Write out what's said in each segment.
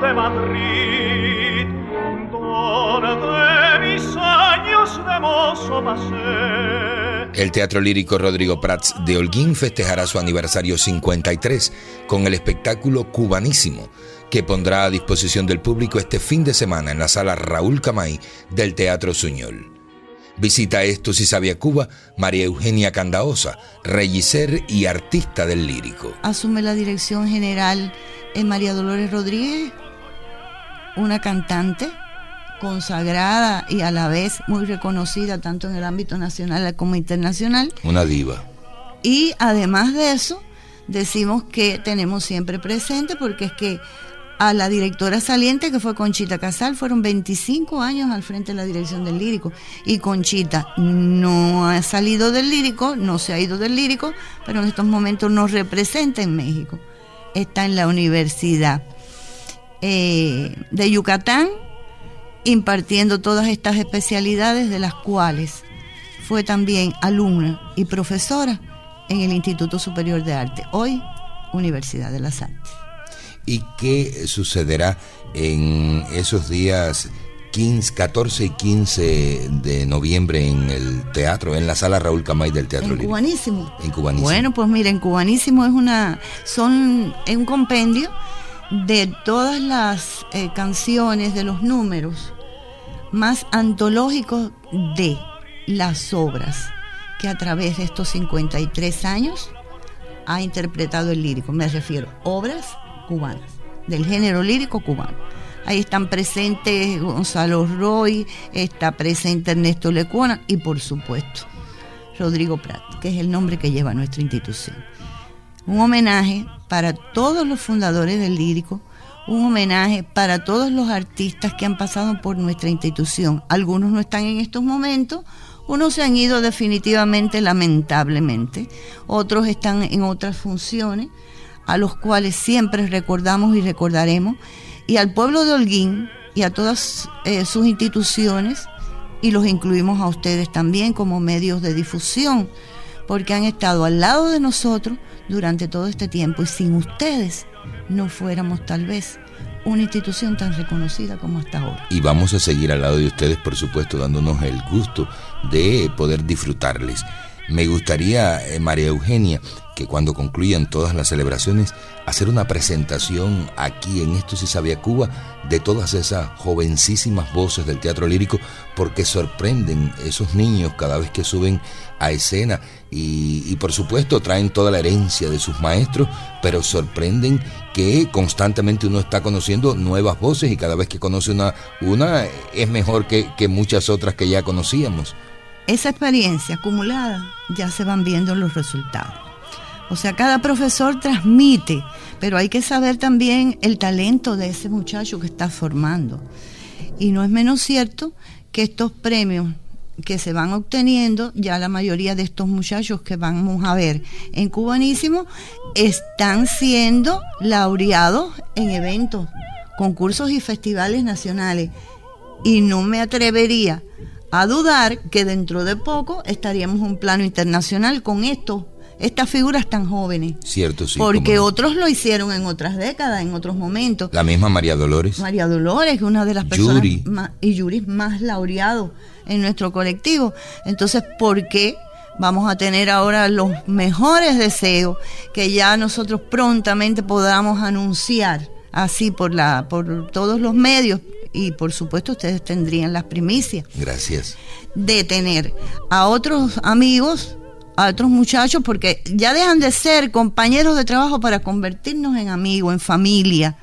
de Madrid, donde mis años de mozo pasé. El Teatro Lírico Rodrigo Prats de Holguín festejará su aniversario 53 con el espectáculo Cubanísimo, que pondrá a disposición del público este fin de semana en la sala Raúl Camay del Teatro Suñol. Visita esto si sabe a Cuba María Eugenia Candaosa, regisser y artista del lírico. Asume la dirección general en María Dolores Rodríguez, una cantante consagrada y a la vez muy reconocida tanto en el ámbito nacional como internacional. Una diva. Y además de eso, decimos que tenemos siempre presente porque es que a la directora saliente que fue Conchita Casal. Fueron 25 años al frente de la dirección del lírico. Y Conchita no ha salido del lírico, no se ha ido del lírico, pero en estos momentos nos representa en México. Está en la Universidad eh, de Yucatán impartiendo todas estas especialidades de las cuales fue también alumna y profesora en el Instituto Superior de Arte, hoy Universidad de las Artes y qué sucederá en esos días 15, 14 y 15 de noviembre en el teatro, en la sala Raúl Camay del Teatro en Cubanísimo. En Cubanísimo. Bueno, pues miren, Cubanísimo es una, son, es un compendio de todas las eh, canciones, de los números más antológicos de las obras que a través de estos 53 años ha interpretado el lírico. Me refiero obras cubanas, del género lírico cubano. Ahí están presentes Gonzalo Roy, está presente Ernesto Lecuona y por supuesto Rodrigo Prat, que es el nombre que lleva nuestra institución. Un homenaje para todos los fundadores del lírico, un homenaje para todos los artistas que han pasado por nuestra institución. Algunos no están en estos momentos, unos se han ido definitivamente, lamentablemente, otros están en otras funciones, a los cuales siempre recordamos y recordaremos, y al pueblo de Holguín y a todas eh, sus instituciones, y los incluimos a ustedes también como medios de difusión, porque han estado al lado de nosotros durante todo este tiempo y sin ustedes no fuéramos tal vez una institución tan reconocida como hasta ahora. Y vamos a seguir al lado de ustedes, por supuesto, dándonos el gusto de poder disfrutarles. Me gustaría, eh, María Eugenia, que cuando concluyan todas las celebraciones, hacer una presentación aquí en Esto se sabe a Cuba de todas esas jovencísimas voces del teatro lírico, porque sorprenden esos niños cada vez que suben a escena y, y por supuesto traen toda la herencia de sus maestros, pero sorprenden que constantemente uno está conociendo nuevas voces y cada vez que conoce una, una es mejor que, que muchas otras que ya conocíamos. Esa experiencia acumulada ya se van viendo los resultados. O sea, cada profesor transmite, pero hay que saber también el talento de ese muchacho que está formando. Y no es menos cierto que estos premios que se van obteniendo, ya la mayoría de estos muchachos que vamos a ver en Cubanísimo, están siendo laureados en eventos, concursos y festivales nacionales. Y no me atrevería a dudar que dentro de poco estaríamos en un plano internacional con estos estas figuras tan jóvenes. Cierto, sí. Porque otros lo hicieron en otras décadas, en otros momentos. La misma María Dolores. María Dolores, una de las personas Más, y Yuri más laureados en nuestro colectivo. Entonces, ¿por qué vamos a tener ahora los mejores deseos que ya nosotros prontamente podamos anunciar así por la por todos los medios y por supuesto ustedes tendrían las primicias. Gracias. De tener a otros amigos a otros muchachos porque ya dejan de ser compañeros de trabajo para convertirnos en amigos, en familia.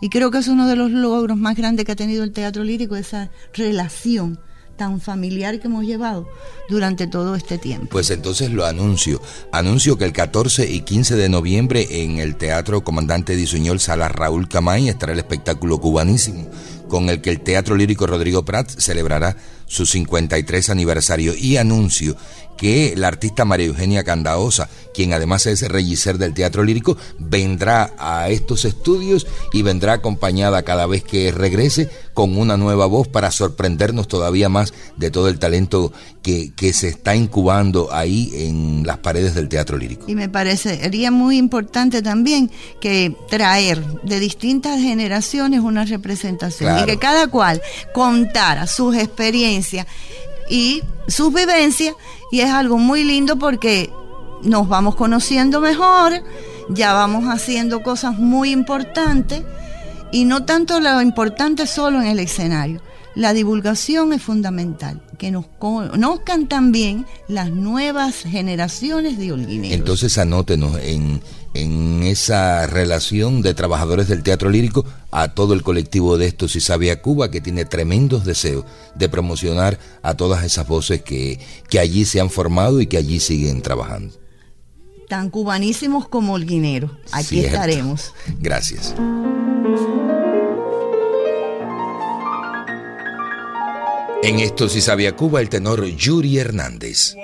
Y creo que es uno de los logros más grandes que ha tenido el teatro lírico, esa relación tan familiar que hemos llevado durante todo este tiempo. Pues entonces lo anuncio. Anuncio que el 14 y 15 de noviembre en el Teatro Comandante Disuñol Sala Raúl Camay estará el espectáculo cubanísimo con el que el Teatro Lírico Rodrigo Prats celebrará su 53 aniversario y anuncio que la artista María Eugenia Candaosa, quien además es regisser del teatro lírico, vendrá a estos estudios y vendrá acompañada cada vez que regrese con una nueva voz para sorprendernos todavía más de todo el talento que, que se está incubando ahí en las paredes del teatro lírico. Y me parecería muy importante también que traer de distintas generaciones una representación y que cada cual contara sus experiencias y sus vivencias y es algo muy lindo porque nos vamos conociendo mejor, ya vamos haciendo cosas muy importantes y no tanto lo importante solo en el escenario. La divulgación es fundamental, que nos conozcan también las nuevas generaciones de holguineros. Entonces anótenos en, en esa relación de trabajadores del teatro lírico a todo el colectivo de estos y Sabia Cuba que tiene tremendos deseos de promocionar a todas esas voces que, que allí se han formado y que allí siguen trabajando. Tan cubanísimos como holguineros. Aquí estaremos. Gracias. En esto sí sabía Cuba el tenor Yuri Hernández.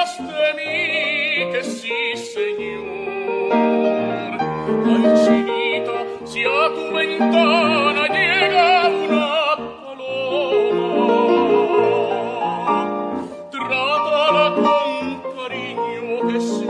mostrami che sì, Signor, al cinito a tu ventana llega una paloma. tratala con carigno che sì,